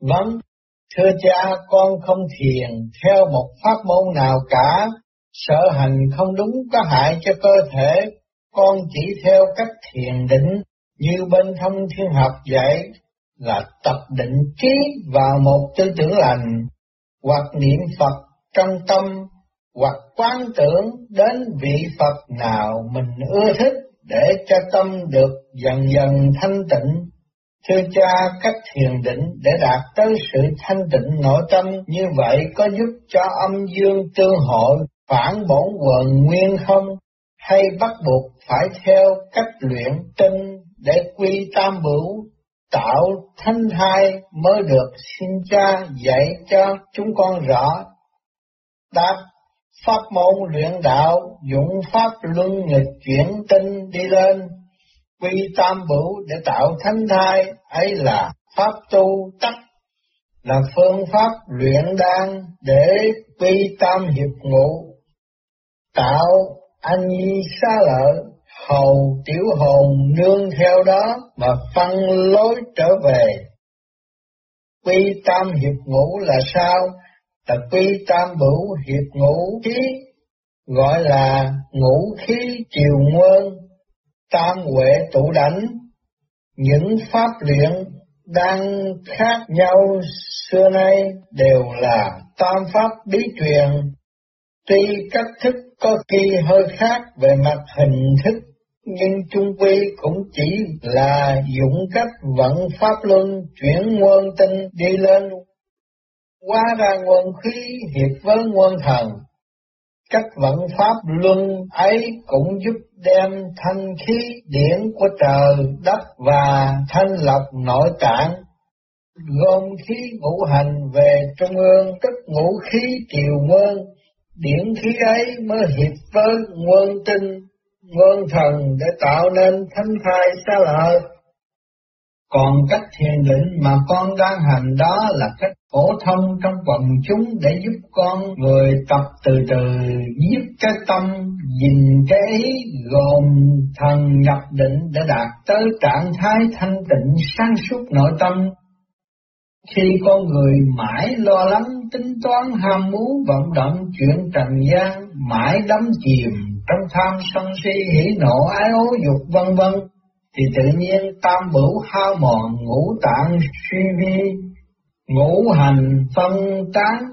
Vâng, thưa cha con không thiền theo một pháp môn nào cả, sợ hành không đúng có hại cho cơ thể, con chỉ theo cách thiền định như bên thông thiên học dạy là tập định trí vào một tư tưởng lành, hoặc niệm Phật trong tâm, hoặc quán tưởng đến vị Phật nào mình ưa thích để cho tâm được dần dần thanh tịnh. Thưa cha, cách thiền định để đạt tới sự thanh tịnh nội tâm như vậy có giúp cho âm dương tương hội phản bổn quần nguyên không? Hay bắt buộc phải theo cách luyện tinh để quy tam bửu, tạo thanh thai mới được xin cha dạy cho chúng con rõ. Đáp, pháp môn luyện đạo, dụng pháp luân nghịch chuyển tinh đi lên, quy tam bửu để tạo thanh thai, ấy là pháp tu tắc, là phương pháp luyện đan để quy tam hiệp ngũ, tạo anh nhi xa lợi hầu tiểu hồn nương theo đó mà phân lối trở về. Quy tam hiệp ngũ là sao? Là quy tam bửu hiệp ngũ khí, gọi là ngũ khí triều nguyên, tam huệ tụ đảnh. Những pháp luyện đang khác nhau xưa nay đều là tam pháp bí truyền, tuy cách thức có khi hơi khác về mặt hình thức nhưng chung quy cũng chỉ là dụng cách vận pháp luân chuyển nguồn tinh đi lên, qua ra nguồn khí hiệp với nguồn thần. Cách vận pháp luân ấy cũng giúp đem thanh khí điển của trời đất và thanh lọc nội tạng, gồm khí ngũ hành về trung ương tức ngũ khí triều nguyên, điển khí ấy mới hiệp với nguyên tinh nguyên thần để tạo nên thánh thai xa lợi. Còn cách thiền định mà con đang hành đó là cách phổ thông trong quần chúng để giúp con người tập từ từ giết cái tâm, nhìn cái ý, gồm thần nhập định để đạt tới trạng thái thanh tịnh sáng suốt nội tâm. Khi con người mãi lo lắng, tính toán, ham muốn, vận động chuyện trần gian, mãi đắm chìm trong tham sân si hỉ nộ ái ố dục vân vân thì tự nhiên tam bửu hao mòn ngũ tạng suy vi ngũ hành phân tán.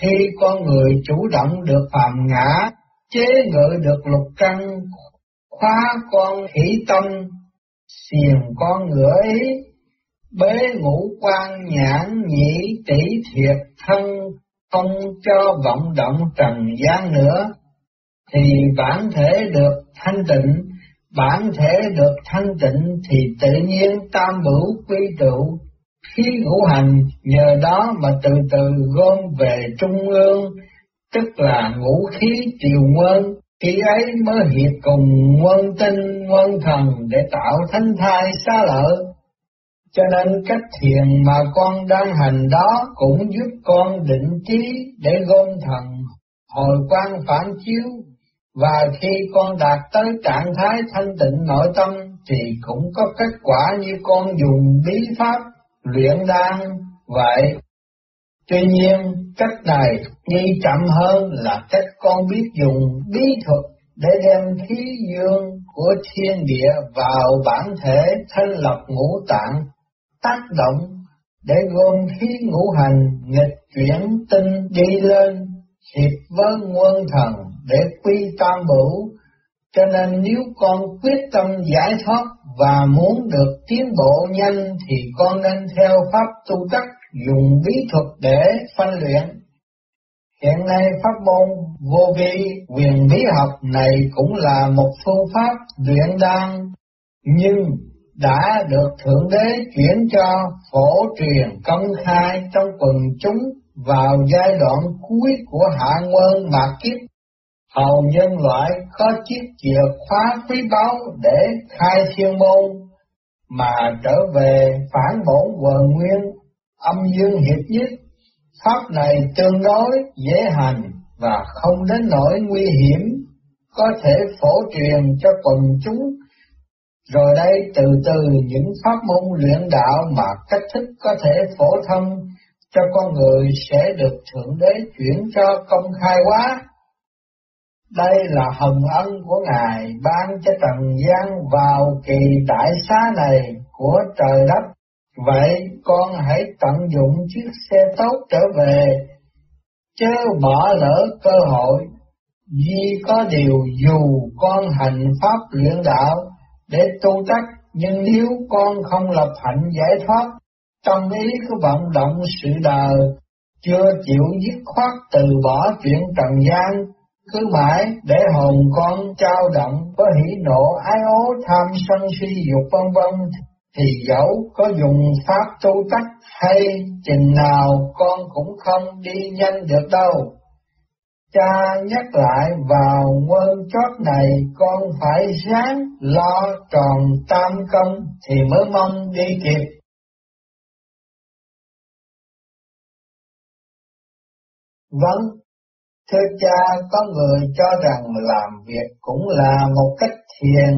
Khi con người chủ động được phạm ngã chế ngự được lục căn khóa con hỷ tâm xiềng con ngựa ý bế ngũ quan nhãn nhĩ tỷ thiệt thân không cho vọng động trần gian nữa thì bản thể được thanh tịnh, bản thể được thanh tịnh thì tự nhiên tam bửu quy tụ, khí ngũ hành nhờ đó mà từ từ gom về trung ương, tức là ngũ khí triều nguyên, khi ấy mới hiệp cùng nguyên tinh, nguyên thần để tạo thanh thai xa lợi. Cho nên cách thiền mà con đang hành đó cũng giúp con định trí để gom thần. Hồi quan phản chiếu và khi con đạt tới trạng thái thanh tịnh nội tâm thì cũng có kết quả như con dùng bí pháp luyện đan vậy. Tuy nhiên, cách này nghi chậm hơn là cách con biết dùng bí thuật để đem khí dương của thiên địa vào bản thể thanh lập ngũ tạng, tác động để gom khí ngũ hành nghịch chuyển tinh đi lên, hiệp với nguyên thần để quy tam bửu, cho nên nếu con quyết tâm giải thoát và muốn được tiến bộ nhanh thì con nên theo pháp tu tắc dùng bí thuật để phân luyện. Hiện nay pháp môn vô vi quyền bí học này cũng là một phương pháp luyện đan, nhưng đã được Thượng Đế chuyển cho phổ truyền công khai trong quần chúng vào giai đoạn cuối của hạ quân mạc kiếp hầu nhân loại có chiếc chìa khóa quý báu để khai thiên môn, mà trở về phản bổn quần nguyên, âm dương hiệp nhất. Pháp này tương đối dễ hành và không đến nỗi nguy hiểm, có thể phổ truyền cho quần chúng Rồi đây từ từ những pháp môn luyện đạo mà cách thức có thể phổ thông cho con người sẽ được Thượng Đế chuyển cho công khai quá. Đây là hồng ân của Ngài ban cho Trần gian vào kỳ đại xá này của trời đất. Vậy con hãy tận dụng chiếc xe tốt trở về, chớ bỏ lỡ cơ hội. Vì có điều dù con hành pháp luyện đạo để tu tắc, nhưng nếu con không lập hạnh giải thoát, tâm ý cứ vận động sự đời, chưa chịu dứt khoát từ bỏ chuyện trần gian, cứ mãi để hồn con trao động có hỉ nộ ái ố tham sân si dục vân vân thì dẫu có dùng pháp tu tắc hay chừng nào con cũng không đi nhanh được đâu. Cha nhắc lại vào nguyên chót này con phải ráng lo tròn tam công thì mới mong đi kịp. Vâng, thưa cha có người cho rằng làm việc cũng là một cách thiền.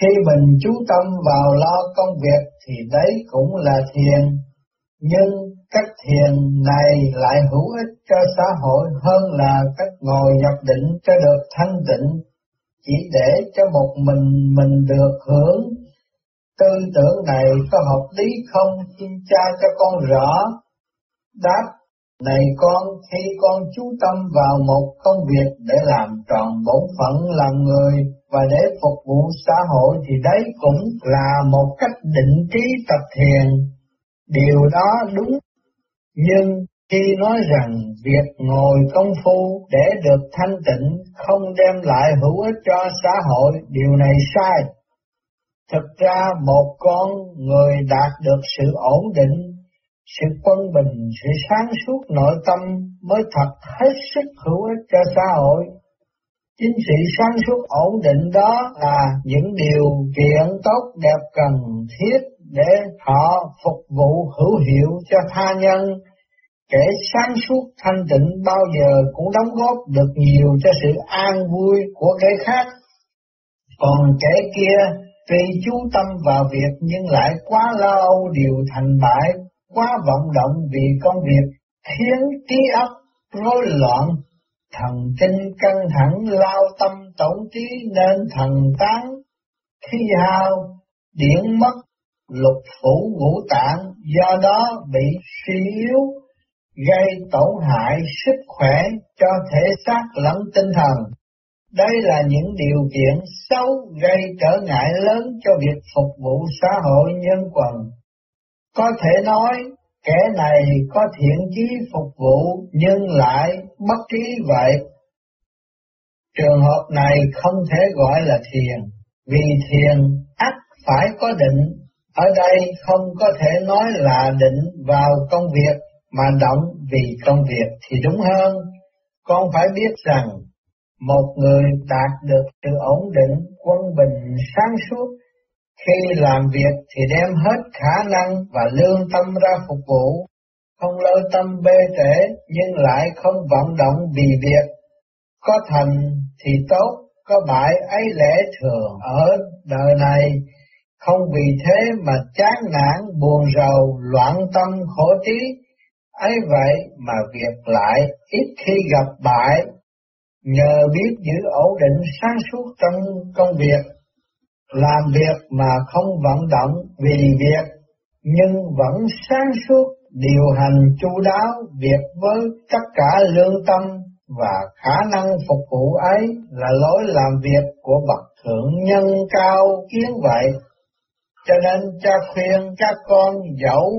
Khi mình chú tâm vào lo công việc thì đấy cũng là thiền. Nhưng cách thiền này lại hữu ích cho xã hội hơn là cách ngồi nhập định cho được thanh tịnh, chỉ để cho một mình mình được hưởng. Tư tưởng này có hợp lý không? Xin cha cho con rõ. Đáp, này con, khi con chú tâm vào một công việc để làm tròn bổn phận làm người và để phục vụ xã hội thì đấy cũng là một cách định trí tập thiền. Điều đó đúng nhưng khi nói rằng việc ngồi công phu để được thanh tịnh không đem lại hữu ích cho xã hội, điều này sai. Thực ra một con người đạt được sự ổn định, sự quân bình, sự sáng suốt nội tâm mới thật hết sức hữu ích cho xã hội. Chính sự sáng suốt ổn định đó là những điều kiện tốt đẹp cần thiết để họ phục vụ hữu hiệu cho tha nhân. Kẻ sáng suốt thanh tịnh bao giờ cũng đóng góp được nhiều cho sự an vui của kẻ khác. Còn kẻ kia tuy chú tâm vào việc nhưng lại quá lo âu điều thành bại, quá vọng động vì công việc, khiến trí óc rối loạn, thần kinh căng thẳng lao tâm tổn trí nên thần tán, khi hao, điển mất lục phủ ngũ tạng do đó bị suy yếu, gây tổn hại sức khỏe cho thể xác lẫn tinh thần. Đây là những điều kiện xấu gây trở ngại lớn cho việc phục vụ xã hội nhân quần. Có thể nói, kẻ này có thiện chí phục vụ nhưng lại bất trí vậy. Trường hợp này không thể gọi là thiền, vì thiền ắt phải có định ở đây không có thể nói là định vào công việc mà động vì công việc thì đúng hơn. Con phải biết rằng một người đạt được sự ổn định, quân bình, sáng suốt khi làm việc thì đem hết khả năng và lương tâm ra phục vụ, không lơ tâm bê trễ nhưng lại không vận động vì việc. Có thành thì tốt, có bại ấy lẽ thường ở đời này không vì thế mà chán nản, buồn rầu, loạn tâm, khổ trí. ấy vậy mà việc lại ít khi gặp bại, nhờ biết giữ ổn định sáng suốt trong công việc, làm việc mà không vận động vì việc, nhưng vẫn sáng suốt điều hành chu đáo việc với tất cả lương tâm và khả năng phục vụ ấy là lối làm việc của bậc thượng nhân cao kiến vậy. Cho nên cha khuyên các con dẫu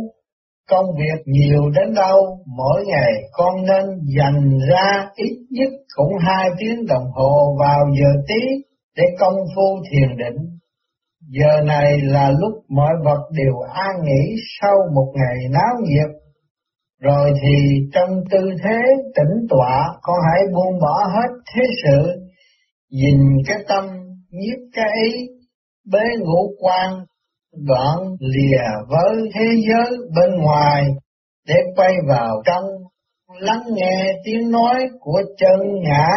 công việc nhiều đến đâu, mỗi ngày con nên dành ra ít nhất cũng hai tiếng đồng hồ vào giờ tí để công phu thiền định. Giờ này là lúc mọi vật đều an nghỉ sau một ngày náo nhiệt. Rồi thì trong tư thế tĩnh tọa, con hãy buông bỏ hết thế sự, nhìn cái tâm, nhiếp cái ý, bế ngũ quan đoạn lìa với thế giới bên ngoài để quay vào trong lắng nghe tiếng nói của chân ngã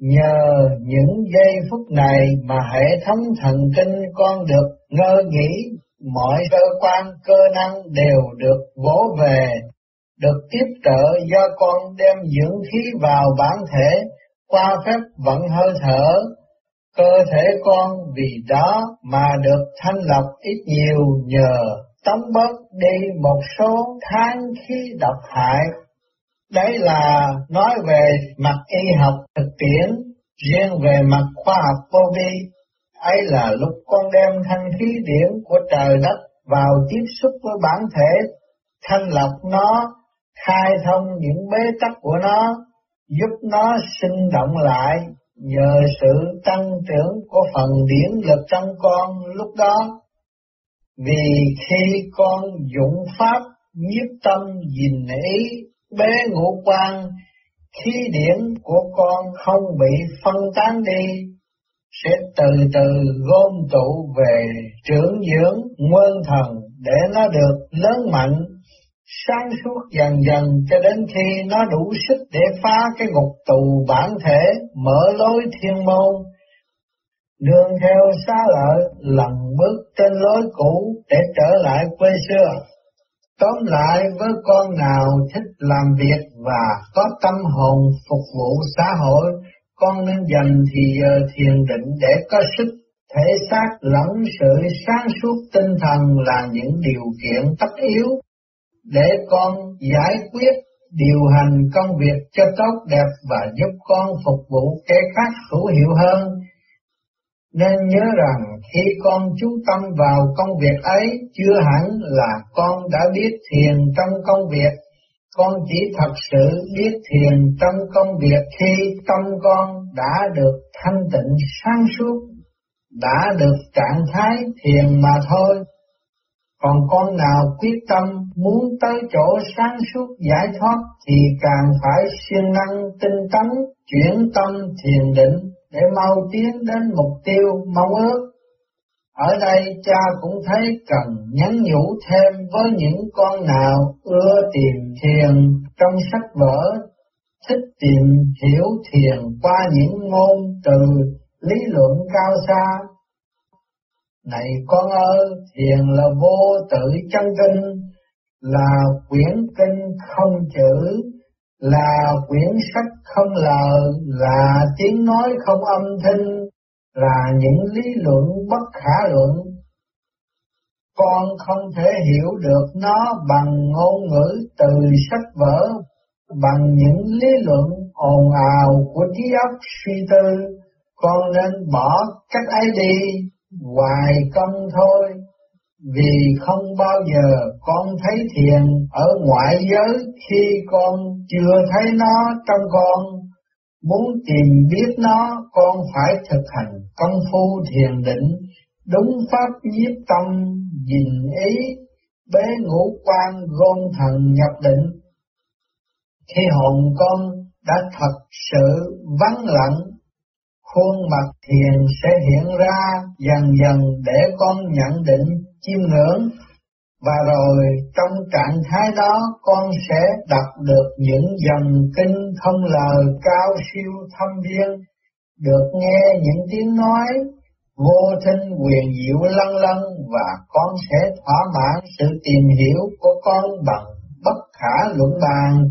Nhờ những giây phút này mà hệ thống thần kinh con được ngơ nghĩ, mọi cơ quan cơ năng đều được vỗ về, được tiếp trợ do con đem dưỡng khí vào bản thể qua phép vận hơi thở. Cơ thể con vì đó mà được thanh lọc ít nhiều nhờ tống bớt đi một số tháng khí độc hại Đấy là nói về mặt y học thực tiễn, riêng về mặt khoa học vô vi, ấy là lúc con đem thanh khí điển của trời đất vào tiếp xúc với bản thể, thanh lọc nó, khai thông những bế tắc của nó, giúp nó sinh động lại nhờ sự tăng trưởng của phần điển lực trong con lúc đó. Vì khi con dụng pháp nhiếp tâm nhìn ý bế ngũ quan, khí điển của con không bị phân tán đi, sẽ từ từ gom tụ về trưởng dưỡng nguyên thần để nó được lớn mạnh, sáng suốt dần dần cho đến khi nó đủ sức để phá cái ngục tù bản thể, mở lối thiên môn, đường theo xa lợi lần bước trên lối cũ để trở lại quê xưa. Tóm lại với con nào thích làm việc và có tâm hồn phục vụ xã hội, con nên dành thì giờ thiền định để có sức thể xác lẫn sự sáng suốt tinh thần là những điều kiện tất yếu để con giải quyết điều hành công việc cho tốt đẹp và giúp con phục vụ kẻ khác hữu hiệu hơn nên nhớ rằng khi con chú tâm vào công việc ấy chưa hẳn là con đã biết thiền trong công việc. Con chỉ thật sự biết thiền trong công việc khi tâm con đã được thanh tịnh sáng suốt, đã được trạng thái thiền mà thôi. Còn con nào quyết tâm muốn tới chỗ sáng suốt giải thoát thì càng phải siêng năng tinh tấn chuyển tâm thiền định để mau tiến đến mục tiêu mong ước. Ở đây cha cũng thấy cần nhắn nhủ thêm với những con nào ưa tìm thiền trong sách vở, thích tìm hiểu thiền qua những ngôn từ lý luận cao xa. Này con ơi, thiền là vô tự chân kinh, là quyển kinh không chữ, là quyển sách không lời, là tiếng nói không âm thanh, là những lý luận bất khả luận. Con không thể hiểu được nó bằng ngôn ngữ từ sách vở, bằng những lý luận ồn ào của trí óc suy tư, con nên bỏ cách ấy đi, hoài công thôi vì không bao giờ con thấy thiền ở ngoại giới khi con chưa thấy nó trong con. Muốn tìm biết nó, con phải thực hành công phu thiền định, đúng pháp nhiếp tâm, nhìn ý, bế ngũ quan gôn thần nhập định. Khi hồn con đã thật sự vắng lặng, khuôn mặt thiền sẽ hiện ra dần dần để con nhận định chiêm ngưỡng và rồi trong trạng thái đó con sẽ đọc được những dòng kinh không lời cao siêu thâm biên, được nghe những tiếng nói vô thinh quyền diệu lân lân và con sẽ thỏa mãn sự tìm hiểu của con bằng bất khả luận bàn.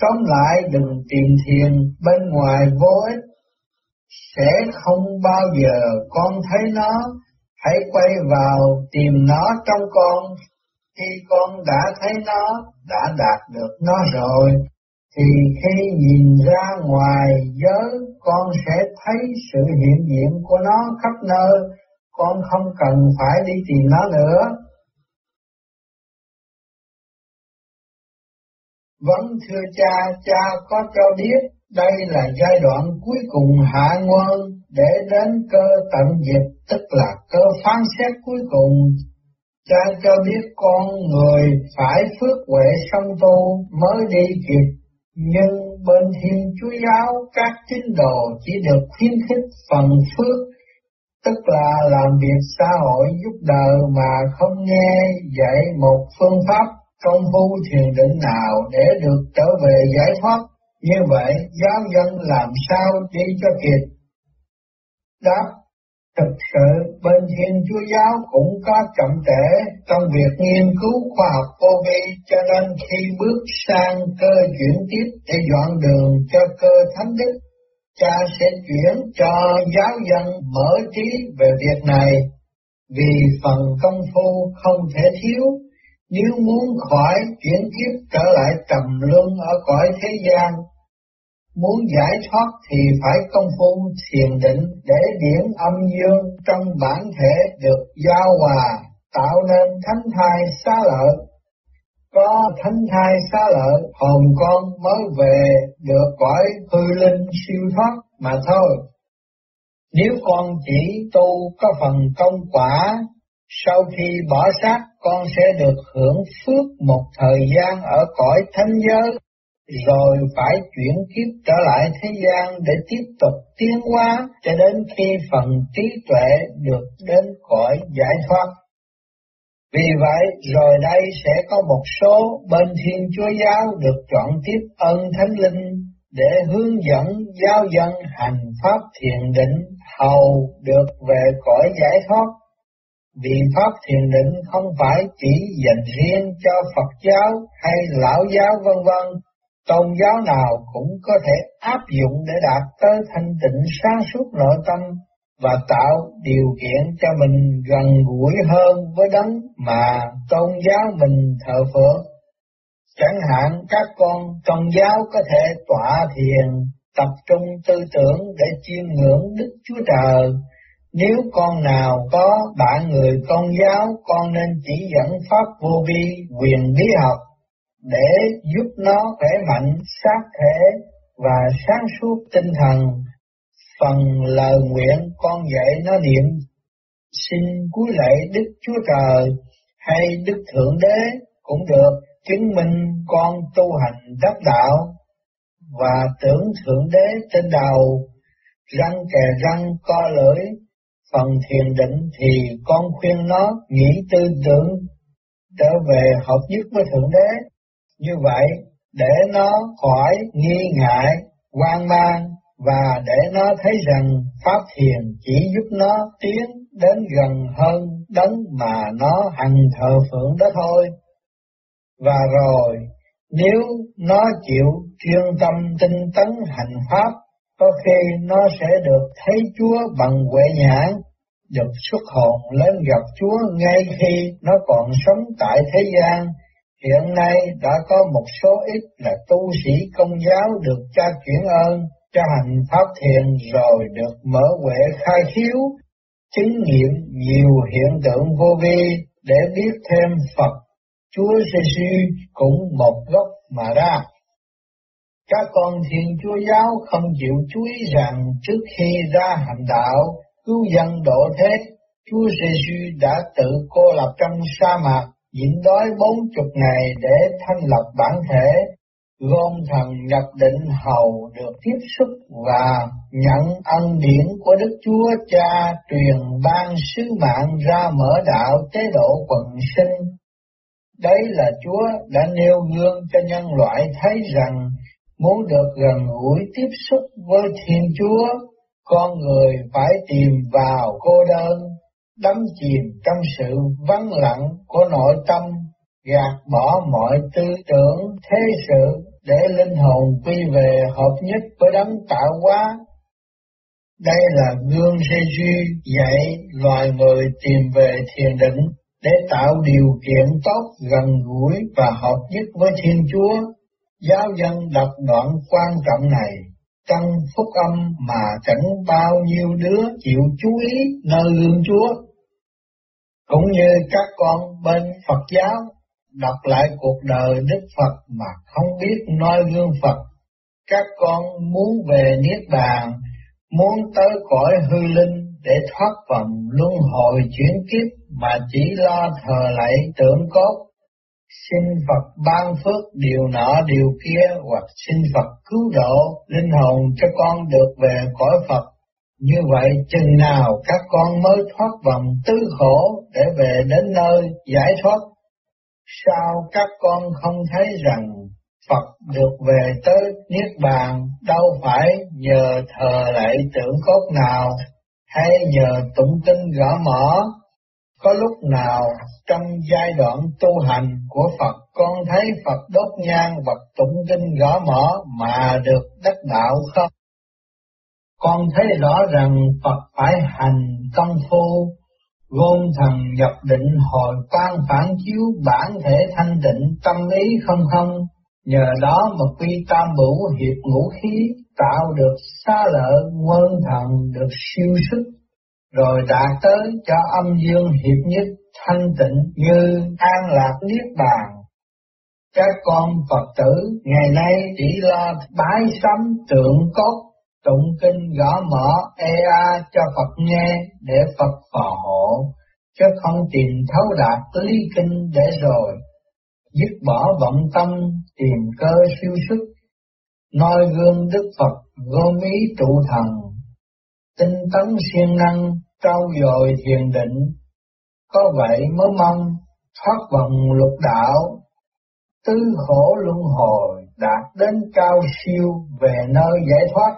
Tóm lại đừng tìm thiền bên ngoài vô ích, sẽ không bao giờ con thấy nó hãy quay vào tìm nó trong con. Khi con đã thấy nó, đã đạt được nó rồi, thì khi nhìn ra ngoài giới, con sẽ thấy sự hiện diện của nó khắp nơi, con không cần phải đi tìm nó nữa. Vẫn thưa cha, cha có cho biết đây là giai đoạn cuối cùng hạ nguồn để đến cơ tận diệt, tức là cơ phán xét cuối cùng. Cha cho biết con người phải phước huệ song tu mới đi kịp, nhưng bên thiên chúa giáo các tín đồ chỉ được khuyến khích phần phước, tức là làm việc xã hội giúp đời mà không nghe dạy một phương pháp công phu thiền định nào để được trở về giải thoát Như vậy giáo dân làm sao đi cho kịp? Đáp, thực sự bên Thiên Chúa Giáo cũng có trọng trễ trong việc nghiên cứu khoa học vô vi cho nên khi bước sang cơ chuyển tiếp để dọn đường cho cơ thánh đức, cha sẽ chuyển cho giáo dân mở trí về việc này. Vì phần công phu không thể thiếu nếu muốn khỏi chuyển kiếp trở lại trầm luân ở cõi thế gian Muốn giải thoát thì phải công phu thiền định để điển âm dương trong bản thể được giao hòa, tạo nên thánh thai xá lợi. Có thánh thai xá lợi, hồn con mới về được cõi hư linh siêu thoát mà thôi. Nếu con chỉ tu có phần công quả, sau khi bỏ xác con sẽ được hưởng phước một thời gian ở cõi thánh giới rồi phải chuyển kiếp trở lại thế gian để tiếp tục tiến hóa cho đến khi phần trí tuệ được đến cõi giải thoát. Vì vậy, rồi đây sẽ có một số bên Thiên Chúa Giáo được chọn tiếp ân Thánh Linh để hướng dẫn giáo dân hành pháp thiền định hầu được về cõi giải thoát. Vì pháp thiền định không phải chỉ dành riêng cho Phật giáo hay lão giáo vân vân tôn giáo nào cũng có thể áp dụng để đạt tới thanh tịnh sáng suốt nội tâm và tạo điều kiện cho mình gần gũi hơn với đấng mà tôn giáo mình thờ phượng. Chẳng hạn các con tôn giáo có thể tọa thiền, tập trung tư tưởng để chiêm ngưỡng Đức Chúa Trời. Nếu con nào có bạn người tôn giáo, con nên chỉ dẫn pháp vô vi, quyền bí học để giúp nó khỏe mạnh, xác thể và sáng suốt tinh thần. Phần lời nguyện con dạy nó niệm xin cúi lạy Đức Chúa Trời hay Đức Thượng Đế cũng được chứng minh con tu hành đắc đạo và tưởng Thượng Đế trên đầu, răng kè răng co lưỡi, phần thiền định thì con khuyên nó nghĩ tư tưởng trở về hợp nhất với Thượng Đế như vậy, để nó khỏi nghi ngại, hoang mang và để nó thấy rằng Pháp Thiền chỉ giúp nó tiến đến gần hơn đấng mà nó hằng thờ phượng đó thôi. Và rồi, nếu nó chịu chuyên tâm tinh tấn hành Pháp, có khi nó sẽ được thấy Chúa bằng huệ nhãn, được xuất hồn lên gặp Chúa ngay khi nó còn sống tại thế gian Hiện nay đã có một số ít là tu sĩ công giáo được cha chuyển ơn cho hành pháp thiền rồi được mở huệ khai khiếu, chứng nghiệm nhiều hiện tượng vô vi để biết thêm Phật, Chúa Giêsu cũng một gốc mà ra. Các con thiên chúa giáo không chịu chú ý rằng trước khi ra hành đạo, cứu dân độ thế, Chúa Giêsu đã tự cô lập trong sa mạc nhịn đói bốn chục ngày để thanh lập bản thể, gom thần nhập định hầu được tiếp xúc và nhận ân điển của Đức Chúa Cha truyền ban sứ mạng ra mở đạo chế độ quần sinh. Đấy là Chúa đã nêu gương cho nhân loại thấy rằng muốn được gần gũi tiếp xúc với Thiên Chúa, con người phải tìm vào cô đơn, đắm chìm trong sự vắng lặng của nội tâm, gạt bỏ mọi tư tưởng thế sự để linh hồn quy về hợp nhất với đấng tạo hóa. Đây là gương Giêsu dạy loài người tìm về thiền định để tạo điều kiện tốt gần gũi và hợp nhất với Thiên Chúa. Giáo dân đọc đoạn quan trọng này trong phúc âm mà chẳng bao nhiêu đứa chịu chú ý nơi gương Chúa cũng như các con bên Phật giáo đọc lại cuộc đời Đức Phật mà không biết noi gương Phật. Các con muốn về Niết Bàn, muốn tới cõi hư linh để thoát vòng luân hồi chuyển kiếp mà chỉ lo thờ lạy tượng cốt. Xin Phật ban phước điều nọ điều kia hoặc xin Phật cứu độ linh hồn cho con được về cõi Phật như vậy, chừng nào các con mới thoát vòng tư khổ để về đến nơi giải thoát? Sao các con không thấy rằng Phật được về tới Niết Bàn đâu phải nhờ thờ lại tưởng cốt nào hay nhờ tụng kinh gõ mở. Có lúc nào trong giai đoạn tu hành của Phật con thấy Phật đốt nhang vật tụng kinh gõ mở mà được đắc đạo không? Con thấy rõ rằng Phật phải hành công phu, gôn thần nhập định hồi quan phản chiếu bản thể thanh định tâm ý không không, nhờ đó mà quy tam bửu hiệp ngũ khí tạo được xa lợi nguyên thần được siêu sức, rồi đạt tới cho âm dương hiệp nhất thanh tịnh như an lạc niết bàn. Các con Phật tử ngày nay chỉ lo bái sắm tượng cốt tụng kinh gõ mở ea cho Phật nghe để Phật phò hộ, chứ không tìm thấu đạt lý kinh để rồi dứt bỏ vọng tâm tìm cơ siêu sức, noi gương Đức Phật gom ý trụ thần, tinh tấn siêng năng trau dồi thiền định, có vậy mới mong thoát vòng lục đạo, tứ khổ luân hồi đạt đến cao siêu về nơi giải thoát.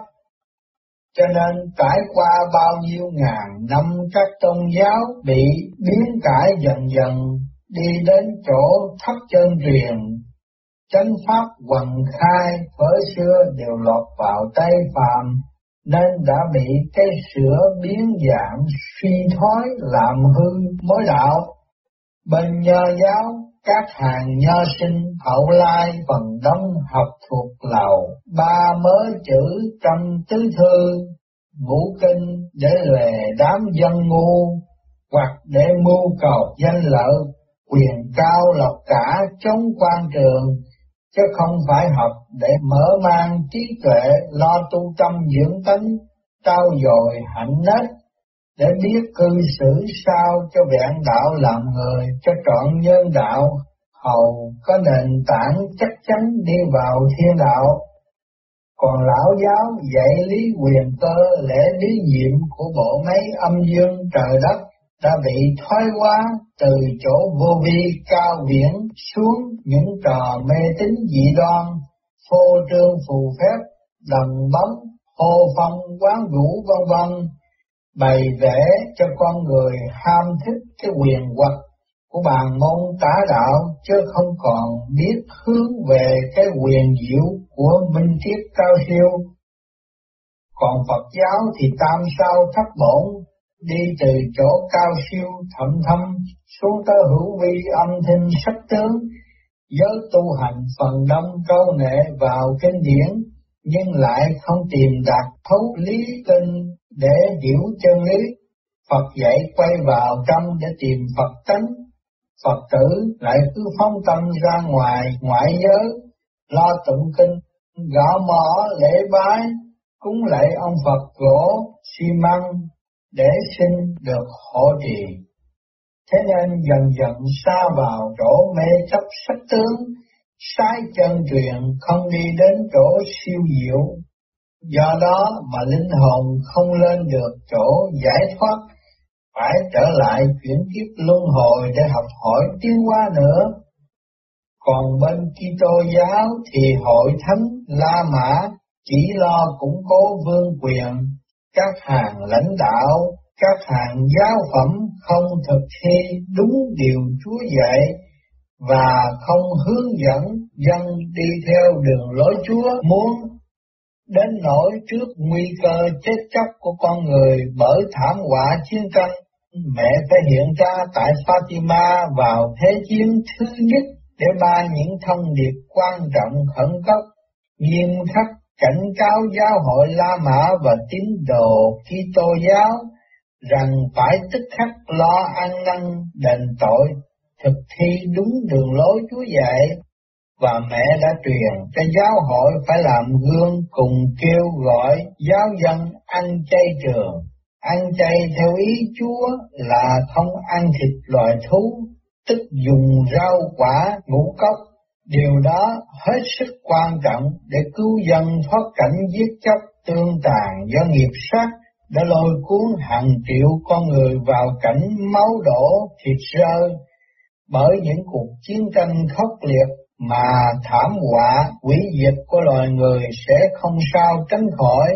Cho nên trải qua bao nhiêu ngàn năm các tôn giáo bị biến cải dần dần đi đến chỗ thấp chân truyền, chánh pháp quần khai với xưa đều lọt vào tay phàm nên đã bị cái sửa biến dạng suy thoái làm hư mối đạo. Bên nhờ giáo, các hàng nho sinh hậu lai phần đông học thuộc lầu, ba mớ chữ trong tứ thư, ngũ kinh để lề đám dân ngu, hoặc để mưu cầu danh lợi, quyền cao lộc cả chống quan trường, chứ không phải học để mở mang trí tuệ lo tu tâm dưỡng tánh, trao dồi hạnh nết, để biết cư xử sao cho vẹn đạo làm người, cho trọn nhân đạo, hầu có nền tảng chắc chắn đi vào thiên đạo. Còn lão giáo dạy lý quyền cơ lễ lý nhiệm của bộ máy âm dương trời đất đã bị thoái hóa từ chỗ vô vi cao viễn xuống những trò mê tín dị đoan, phô trương phù phép, đầm bóng, hô phong quán vũ vân vân, bày vẽ cho con người ham thích cái quyền hoặc của bàn môn tả đạo chứ không còn biết hướng về cái quyền diệu của minh triết cao siêu. Còn Phật giáo thì tam sao thất bổn đi từ chỗ cao siêu thậm thâm xuống tới hữu vi âm thanh sắc tướng, giới tu hành phần đông câu nệ vào kinh điển, nhưng lại không tìm đạt thấu lý kinh để hiểu chân lý. Phật dạy quay vào trong để tìm Phật tánh, Phật tử lại cứ phóng tâm ra ngoài ngoại giới, lo tụng kinh, gõ mỏ lễ bái, cúng lạy ông Phật gỗ, xi măng, để xin được hộ trì. Thế nên dần dần xa vào chỗ mê chấp sắc tướng, sai chân truyền không đi đến chỗ siêu diệu. Do đó mà linh hồn không lên được chỗ giải thoát, phải trở lại chuyển kiếp luân hồi để học hỏi tiến hóa nữa. Còn bên Kitô giáo thì hội thánh La Mã chỉ lo củng cố vương quyền, các hàng lãnh đạo, các hàng giáo phẩm không thực thi đúng điều Chúa dạy và không hướng dẫn dân đi theo đường lối Chúa muốn đến nỗi trước nguy cơ chết chóc của con người bởi thảm họa chiến tranh mẹ phải hiện ra tại Fatima vào thế chiến thứ nhất để ban những thông điệp quan trọng khẩn cấp nghiêm khắc cảnh cáo giáo hội La Mã và tín đồ Kitô giáo rằng phải tức khắc lo ăn năn đền tội, thực thi đúng đường lối Chúa dạy, và mẹ đã truyền cho giáo hội phải làm gương cùng kêu gọi giáo dân ăn chay trường. Ăn chay theo ý Chúa là không ăn thịt loài thú, tức dùng rau quả ngũ cốc. Điều đó hết sức quan trọng để cứu dân thoát cảnh giết chóc tương tàn do nghiệp sát đã lôi cuốn hàng triệu con người vào cảnh máu đổ thịt rơi bởi những cuộc chiến tranh khốc liệt mà thảm họa quỷ diệt của loài người sẽ không sao tránh khỏi.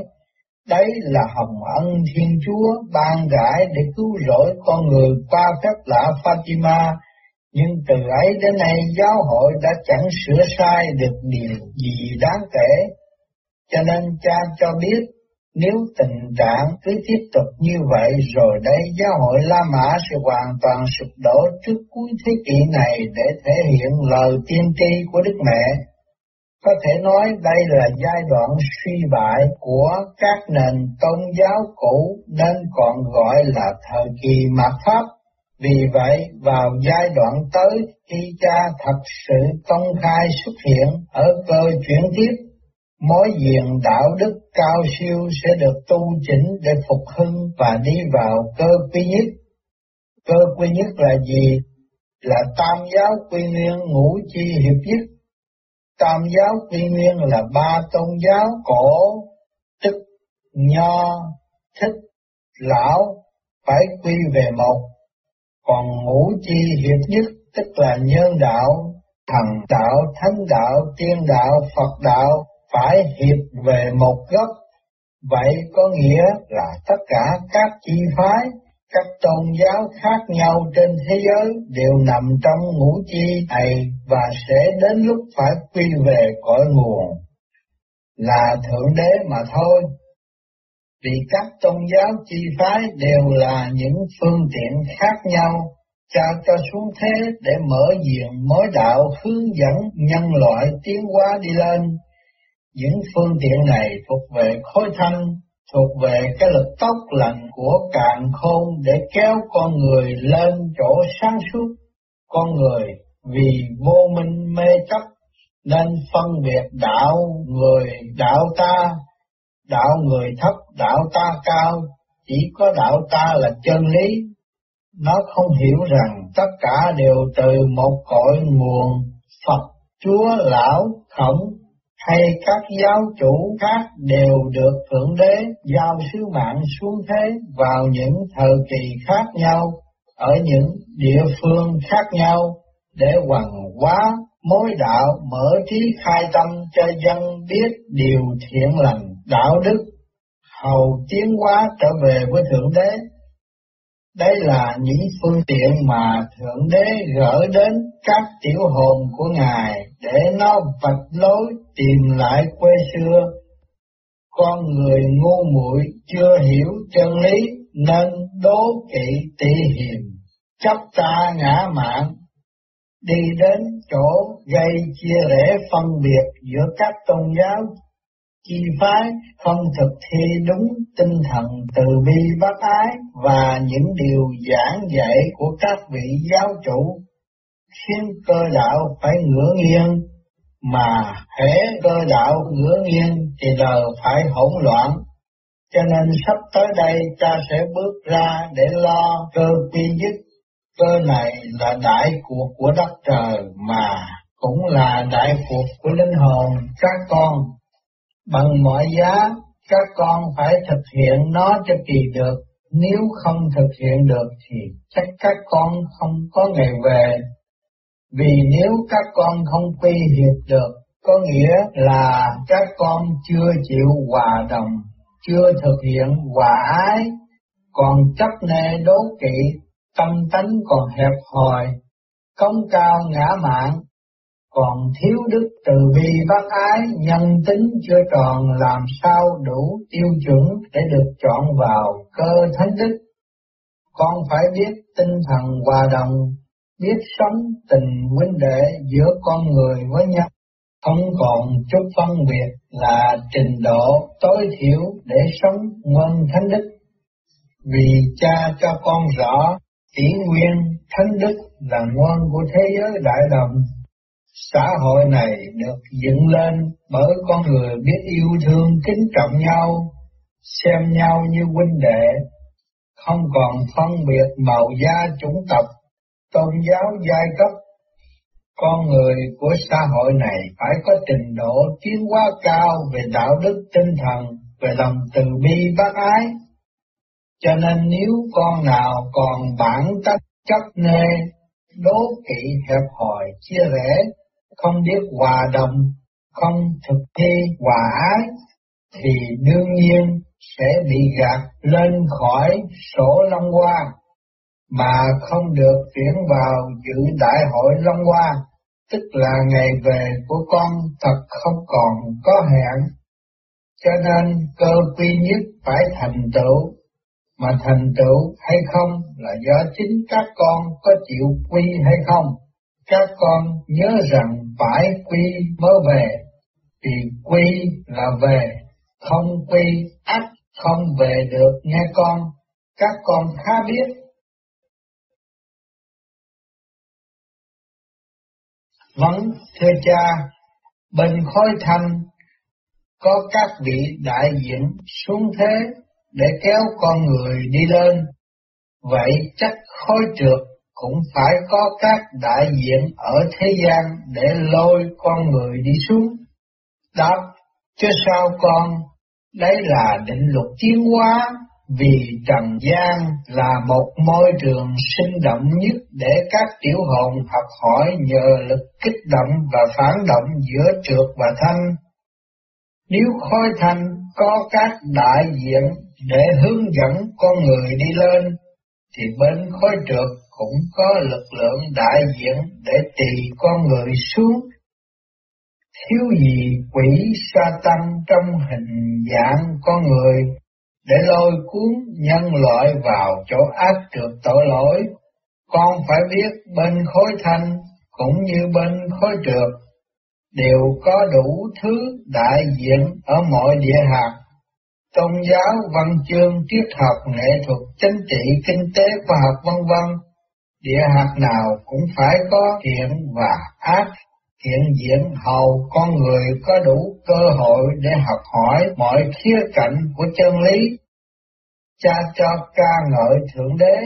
Đấy là hồng ân Thiên Chúa ban rải để cứu rỗi con người qua phép lạ Fatima, nhưng từ ấy đến nay giáo hội đã chẳng sửa sai được điều gì đáng kể. Cho nên cha cho biết nếu tình trạng cứ tiếp tục như vậy rồi đây giáo hội La Mã sẽ hoàn toàn sụp đổ trước cuối thế kỷ này để thể hiện lời tiên tri của Đức Mẹ. Có thể nói đây là giai đoạn suy bại của các nền tôn giáo cũ nên còn gọi là thời kỳ mạt Pháp. Vì vậy, vào giai đoạn tới, khi cha thật sự công khai xuất hiện ở cơ chuyển tiếp mối diện đạo đức cao siêu sẽ được tu chỉnh để phục hưng và đi vào cơ quy nhất. Cơ quy nhất là gì? Là tam giáo quy nguyên ngũ chi hiệp nhất. Tam giáo quy nguyên là ba tôn giáo cổ, tức nho, thích, lão, phải quy về một. Còn ngũ chi hiệp nhất tức là nhân đạo, thần đạo, thánh đạo, tiên đạo, Phật đạo, phải hiệp về một gốc. Vậy có nghĩa là tất cả các chi phái, các tôn giáo khác nhau trên thế giới đều nằm trong ngũ chi này và sẽ đến lúc phải quy về cõi nguồn là Thượng Đế mà thôi. Vì các tôn giáo chi phái đều là những phương tiện khác nhau, cha cho xuống thế để mở diện mối đạo hướng dẫn nhân loại tiến hóa đi lên những phương tiện này thuộc về khối thanh, thuộc về cái lực tốc lành của cạn khôn để kéo con người lên chỗ sáng suốt. Con người vì vô minh mê chấp nên phân biệt đạo người đạo ta, đạo người thấp đạo ta cao, chỉ có đạo ta là chân lý. Nó không hiểu rằng tất cả đều từ một cội nguồn Phật, Chúa, Lão, Khổng, hay các giáo chủ khác đều được Thượng Đế giao sứ mạng xuống thế vào những thời kỳ khác nhau, ở những địa phương khác nhau, để hoàn hóa mối đạo mở trí khai tâm cho dân biết điều thiện lành, đạo đức, hầu tiến hóa trở về với Thượng Đế đây là những phương tiện mà Thượng Đế gửi đến các tiểu hồn của Ngài để nó vạch lối tìm lại quê xưa. Con người ngu muội chưa hiểu chân lý nên đố kỵ tị hiềm, chấp ta ngã mạng, đi đến chỗ gây chia rẽ phân biệt giữa các tôn giáo chi phái, không thực thi đúng tinh thần từ bi bác ái và những điều giảng dạy của các vị giáo chủ. Khiến cơ đạo phải ngửa nghiêng, mà hễ cơ đạo ngửa nghiêng thì đời phải hỗn loạn. Cho nên sắp tới đây ta sẽ bước ra để lo cơ quy dứt cơ này là đại cuộc của đất trời mà cũng là đại cuộc của linh hồn các con. Bằng mọi giá, các con phải thực hiện nó cho kỳ được. Nếu không thực hiện được thì chắc các con không có ngày về. Vì nếu các con không quy hiệp được, có nghĩa là các con chưa chịu hòa đồng, chưa thực hiện hòa ái, còn chấp nê đố kỵ, tâm tánh còn hẹp hòi, công cao ngã mạn, còn thiếu đức từ bi bác ái, nhân tính chưa tròn làm sao đủ tiêu chuẩn để được chọn vào cơ thánh đức. Con phải biết tinh thần hòa đồng, biết sống tình huynh đệ giữa con người với nhau, không còn chút phân biệt là trình độ tối thiểu để sống nguyên thánh đức. Vì cha cho con rõ, kỷ nguyên thánh đức là nguồn của thế giới đại đồng Xã hội này được dựng lên bởi con người biết yêu thương kính trọng nhau, xem nhau như huynh đệ, không còn phân biệt màu da chủng tộc, tôn giáo giai cấp. Con người của xã hội này phải có trình độ tiến hóa cao về đạo đức tinh thần, về lòng từ bi bác ái. Cho nên nếu con nào còn bản tất chấp nê, đố kỵ hẹp hòi chia rẽ không biết hòa đồng, không thực thi hòa ái, thì đương nhiên sẽ bị gạt lên khỏi sổ Long Hoa, mà không được tuyển vào dự đại hội Long Hoa, tức là ngày về của con thật không còn có hẹn. Cho nên cơ quy nhất phải thành tựu, mà thành tựu hay không là do chính các con có chịu quy hay không. Các con nhớ rằng phải quy mới về, vì quy là về, không quy ắt không về được nghe con, các con khá biết. Vâng, thưa cha, bên khói thanh có các vị đại diện xuống thế để kéo con người đi lên. Vậy chắc khói trượt cũng phải có các đại diện ở thế gian để lôi con người đi xuống. Đáp, chứ sao con, đấy là định luật tiến hóa, vì trần gian là một môi trường sinh động nhất để các tiểu hồn học hỏi nhờ lực kích động và phản động giữa trượt và thanh. Nếu khối thanh có các đại diện để hướng dẫn con người đi lên, thì bên khối trượt cũng có lực lượng đại diện để tỳ con người xuống. Thiếu gì quỷ sa tăng trong hình dạng con người để lôi cuốn nhân loại vào chỗ ác trượt tội lỗi. Con phải biết bên khối thanh cũng như bên khối trượt đều có đủ thứ đại diện ở mọi địa hạt tôn giáo, văn chương, triết học, nghệ thuật, chính trị, kinh tế, khoa học vân vân địa hạt nào cũng phải có thiện và ác, hiện diện hầu con người có đủ cơ hội để học hỏi mọi khía cạnh của chân lý. Cha cho ca ngợi Thượng Đế,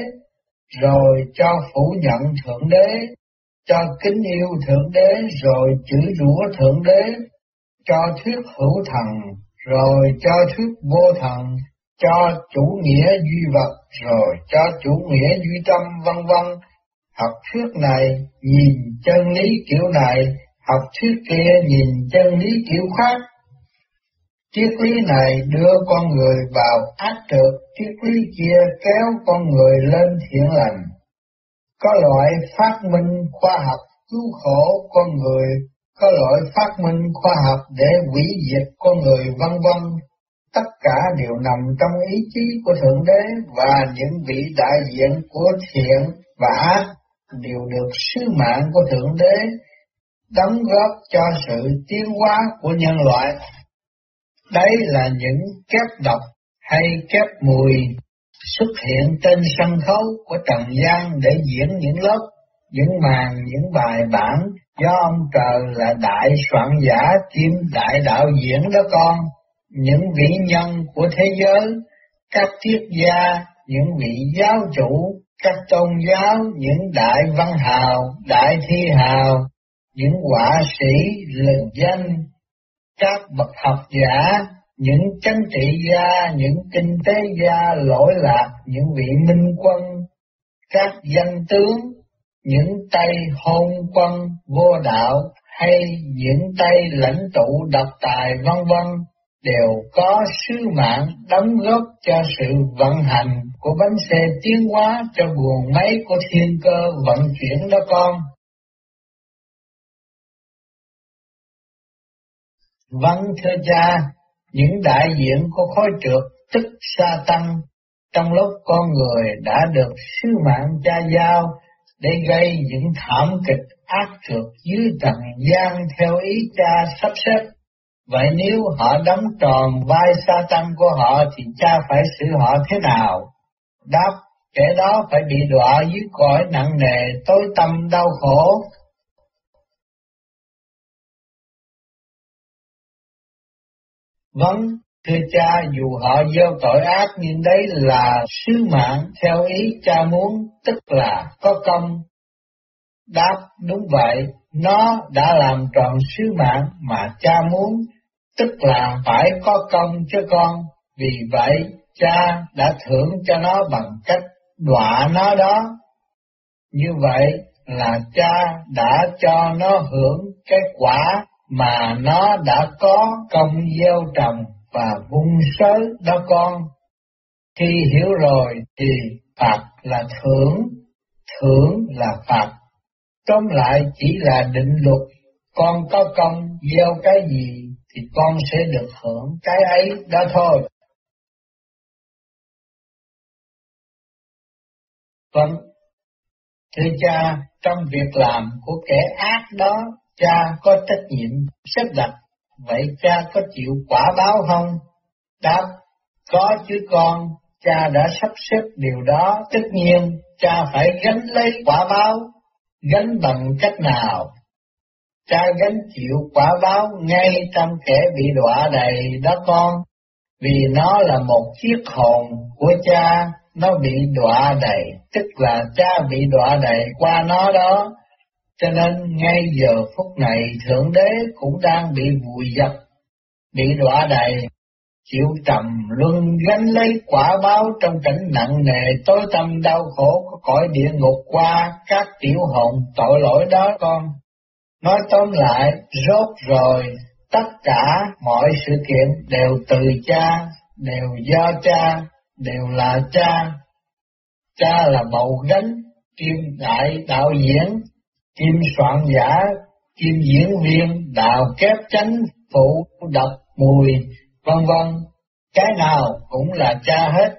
rồi cho phủ nhận Thượng Đế, cho kính yêu Thượng Đế, rồi chửi rủa Thượng Đế, cho thuyết hữu thần, rồi cho thuyết vô thần, cho chủ nghĩa duy vật, rồi cho chủ nghĩa duy tâm vân vân học thuyết này nhìn chân lý kiểu này, học thuyết kia nhìn chân lý kiểu khác. Triết lý này đưa con người vào ác trực, triết lý kia kéo con người lên thiện lành. Có loại phát minh khoa học cứu khổ con người, có loại phát minh khoa học để hủy diệt con người vân vân. Tất cả đều nằm trong ý chí của Thượng Đế và những vị đại diện của thiện và ác đều được sứ mạng của Thượng Đế đóng góp cho sự tiến hóa của nhân loại. Đấy là những kép độc hay kép mùi xuất hiện trên sân khấu của Trần gian để diễn những lớp, những màn, những bài bản do ông trời là đại soạn giả kim đại đạo diễn đó con. Những vị nhân của thế giới, các triết gia, những vị giáo chủ, các tôn giáo, những đại văn hào, đại thi hào, những họa sĩ lừng danh, các bậc học giả, những chánh trị gia, những kinh tế gia lỗi lạc, những vị minh quân, các danh tướng, những tay hôn quân vô đạo hay những tay lãnh tụ độc tài vân vân đều có sứ mạng đóng góp cho sự vận hành của bánh xe tiến hóa cho buồn máy của thiên cơ vận chuyển đó con. Vâng thưa cha, những đại diện của khối trượt tức sa tăng trong lúc con người đã được sứ mạng cha giao để gây những thảm kịch ác trượt dưới trần gian theo ý cha sắp xếp Vậy nếu họ đóng tròn vai sa tăng của họ thì cha phải xử họ thế nào? Đáp, kẻ đó phải bị đọa dưới cõi nặng nề, tối tâm đau khổ. Vâng, thưa cha, dù họ gieo tội ác nhưng đấy là sứ mạng theo ý cha muốn, tức là có công. Đáp, đúng vậy, nó đã làm tròn sứ mạng mà cha muốn, tức là phải có công cho con, vì vậy cha đã thưởng cho nó bằng cách đọa nó đó. Như vậy là cha đã cho nó hưởng cái quả mà nó đã có công gieo trồng và vun sới đó con. Khi hiểu rồi thì phạt là thưởng, thưởng là phạt. Tóm lại chỉ là định luật, con có công gieo cái gì thì con sẽ được hưởng cái ấy đó thôi. Vâng, thưa cha, trong việc làm của kẻ ác đó, cha có trách nhiệm xếp đặt, vậy cha có chịu quả báo không? Đáp, có chứ con, cha đã sắp xếp điều đó, tất nhiên cha phải gánh lấy quả báo, gánh bằng cách nào? Cha gánh chịu quả báo ngay trong kẻ bị đọa đầy đó con, vì nó là một chiếc hồn của cha, nó bị đọa đầy, tức là cha bị đọa đầy qua nó đó, cho nên ngay giờ phút này Thượng Đế cũng đang bị vùi dập, bị đọa đầy, chịu trầm luân gánh lấy quả báo trong cảnh nặng nề tối tâm đau khổ của cõi địa ngục qua các tiểu hồn tội lỗi đó con. Nói tóm lại, rốt rồi, tất cả mọi sự kiện đều từ cha, đều do cha, đều là cha. Cha là bầu gánh, kim đại đạo diễn, kim soạn giả, kim diễn viên, đạo kép chánh, phụ, độc, mùi, vân vân. Cái nào cũng là cha hết.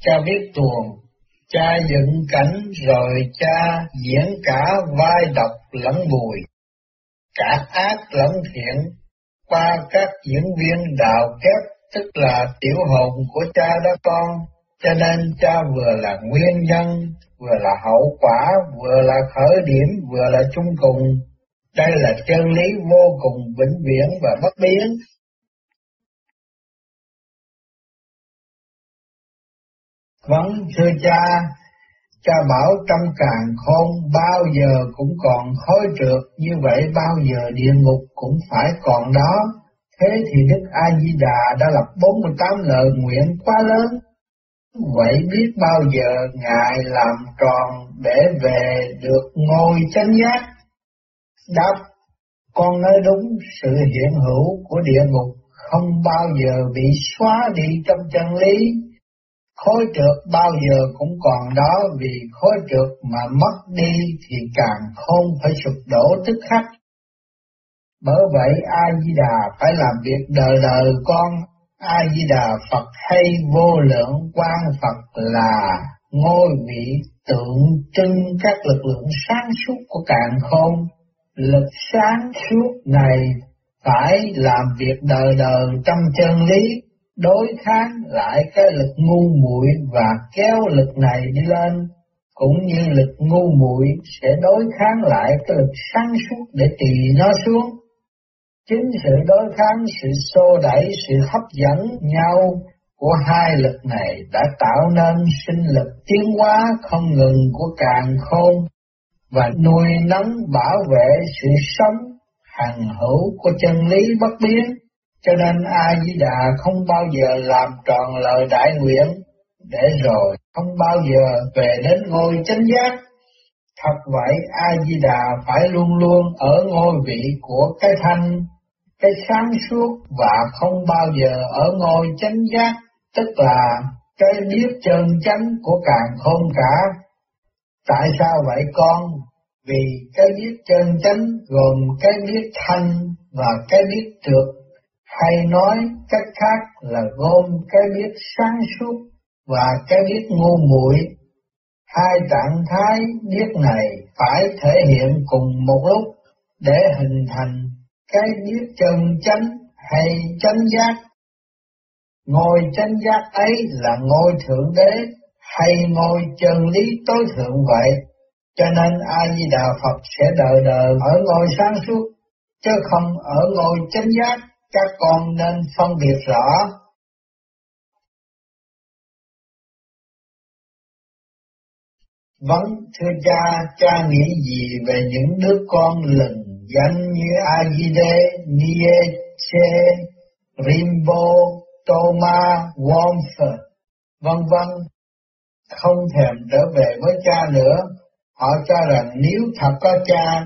Cha viết tuồng, cha dựng cảnh rồi cha diễn cả vai độc lẫn mùi, cả ác lẫn thiện, qua các diễn viên đạo kép tức là tiểu hồn của cha đó con, cho nên cha vừa là nguyên nhân, vừa là hậu quả, vừa là khởi điểm, vừa là chung cùng. Đây là chân lý vô cùng vĩnh viễn và bất biến. Vâng, thưa cha, cha bảo trong càng khôn bao giờ cũng còn khói trượt, như vậy bao giờ địa ngục cũng phải còn đó. Thế thì Đức A-di-đà đã lập 48 lời nguyện quá lớn, Vậy biết bao giờ Ngài làm tròn để về được ngôi chánh giác? Đáp, con nói đúng sự hiện hữu của địa ngục không bao giờ bị xóa đi trong chân lý. Khối trượt bao giờ cũng còn đó vì khối trượt mà mất đi thì càng không phải sụp đổ tức khắc. Bởi vậy A-di-đà phải làm việc đời đời con A Di Đà Phật hay vô lượng quan Phật là ngôi vị tượng trưng các lực lượng sáng suốt của càn khôn. Lực sáng suốt này phải làm việc đời đời trong chân lý, đối kháng lại cái lực ngu muội và kéo lực này đi lên, cũng như lực ngu muội sẽ đối kháng lại cái lực sáng suốt để trì nó xuống. Chính sự đối kháng, sự xô đẩy, sự hấp dẫn nhau của hai lực này đã tạo nên sinh lực tiến hóa không ngừng của càng khôn và nuôi nấng bảo vệ sự sống hằng hữu của chân lý bất biến. Cho nên A Di Đà không bao giờ làm tròn lời đại nguyện để rồi không bao giờ về đến ngôi chánh giác. Thật vậy A Di Đà phải luôn luôn ở ngôi vị của cái thanh cái sáng suốt và không bao giờ ở ngôi chánh giác, tức là cái biết chân chánh của càng không cả. Tại sao vậy con? Vì cái biết chân chánh gồm cái biết thanh và cái biết trượt, hay nói cách khác là gồm cái biết sáng suốt và cái biết ngu muội. Hai trạng thái biết này phải thể hiện cùng một lúc để hình thành cái biết chân chánh hay chánh giác. ngồi chánh giác ấy là ngôi thượng đế hay ngôi chân lý tối thượng vậy, cho nên A Di Đà Phật sẽ đời đời ở ngôi sáng suốt, chứ không ở ngôi chánh giác. Các con nên phân biệt rõ. Vâng, thưa cha, cha nghĩ gì về những đứa con lừng danh như Agide, Nietzsche, Rimbaud, Thomas, Worms, vân vân, không thèm trở về với cha nữa. Họ cho rằng nếu thật có cha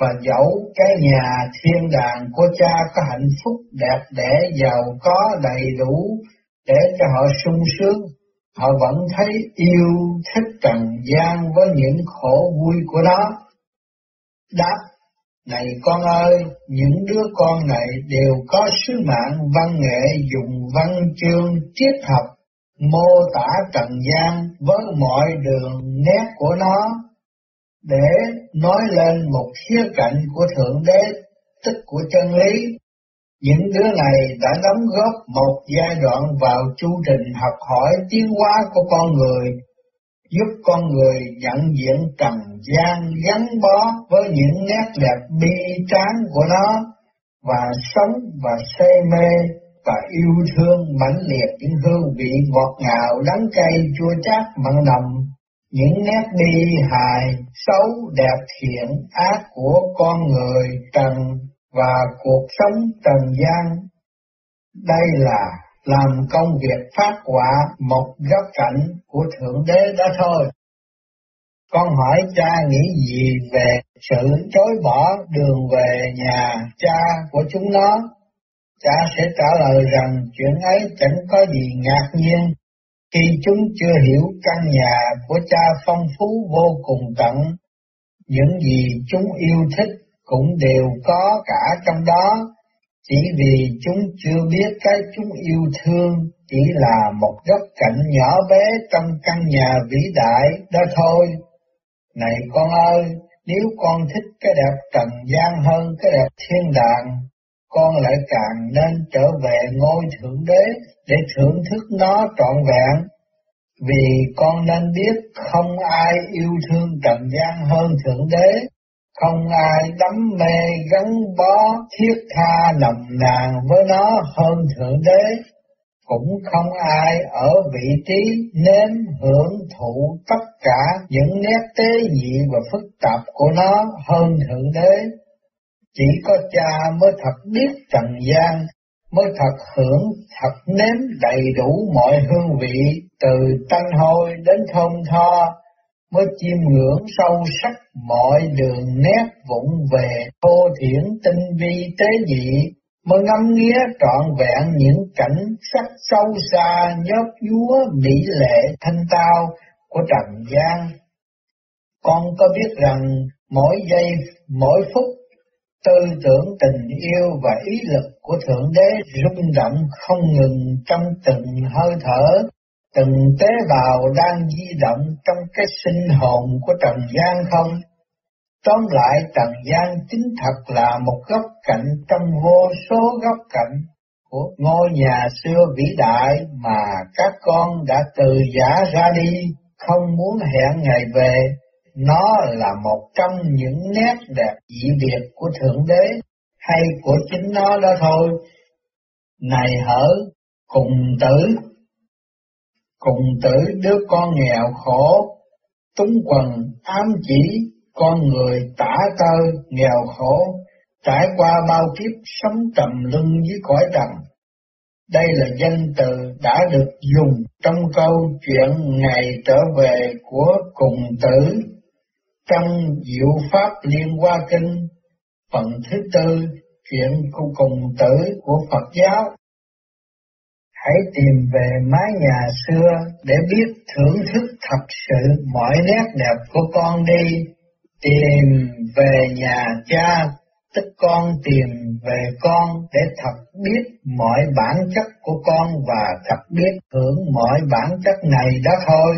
và dẫu cái nhà thiên đàng của cha có hạnh phúc đẹp đẽ giàu có đầy đủ để cho họ sung sướng, họ vẫn thấy yêu thích trần gian với những khổ vui của nó. Đáp, này con ơi, những đứa con này đều có sứ mạng văn nghệ dùng văn chương triết học mô tả trần gian với mọi đường nét của nó để nói lên một khía cạnh của Thượng Đế, tức của chân lý. Những đứa này đã đóng góp một giai đoạn vào chu trình học hỏi tiến hóa của con người, giúp con người nhận diện trần gian gắn bó với những nét đẹp bi tráng của nó, và sống và say mê và yêu thương mãnh liệt những hương vị ngọt ngào đắng cay chua chát mặn nồng những nét bi hài, xấu, đẹp thiện, ác của con người trần và cuộc sống trần gian. Đây là làm công việc phát quả một góc cạnh của Thượng Đế đó thôi. Con hỏi cha nghĩ gì về sự chối bỏ đường về nhà cha của chúng nó? Cha sẽ trả lời rằng chuyện ấy chẳng có gì ngạc nhiên khi chúng chưa hiểu căn nhà của cha phong phú vô cùng tận, những gì chúng yêu thích cũng đều có cả trong đó, chỉ vì chúng chưa biết cái chúng yêu thương chỉ là một góc cạnh nhỏ bé trong căn nhà vĩ đại đó thôi. Này con ơi, nếu con thích cái đẹp trần gian hơn cái đẹp thiên đàng, con lại càng nên trở về ngôi Thượng Đế để thưởng thức nó trọn vẹn. Vì con nên biết không ai yêu thương trần gian hơn Thượng Đế, không ai đắm mê gắn bó thiết tha nồng nàn với nó hơn Thượng Đế, cũng không ai ở vị trí nếm hưởng thụ tất cả những nét tế nhị và phức tạp của nó hơn Thượng Đế. Chỉ có cha mới thật biết trần gian, mới thật hưởng, thật nếm đầy đủ mọi hương vị, từ tanh hôi đến thơm tho, mới chiêm ngưỡng sâu sắc mọi đường nét vụng về thô thiển tinh vi tế dị, mới ngắm nghía trọn vẹn những cảnh sắc sâu xa nhớp nhúa mỹ lệ thanh tao của trần gian. Con có biết rằng mỗi giây, mỗi phút Tư tưởng tình yêu và ý lực của Thượng Đế rung động không ngừng trong từng hơi thở, từng tế bào đang di động trong cái sinh hồn của Trần gian không? Tóm lại Trần gian chính thật là một góc cạnh trong vô số góc cạnh của ngôi nhà xưa vĩ đại mà các con đã từ giả ra đi, không muốn hẹn ngày về nó là một trong những nét đẹp dị biệt của Thượng Đế hay của chính nó đó thôi. Này hở, cùng tử, cùng tử đứa con nghèo khổ, túng quần ám chỉ con người tả tơi nghèo khổ, trải qua bao kiếp sống trầm lưng dưới cõi trần. Đây là danh từ đã được dùng trong câu chuyện ngày trở về của cùng tử trong diệu pháp liên hoa kinh phần thứ tư chuyện của cùng tử của Phật giáo. Hãy tìm về mái nhà xưa để biết thưởng thức thật sự mọi nét đẹp của con đi. Tìm về nhà cha, tức con tìm về con để thật biết mọi bản chất của con và thật biết hưởng mọi bản chất này đó thôi.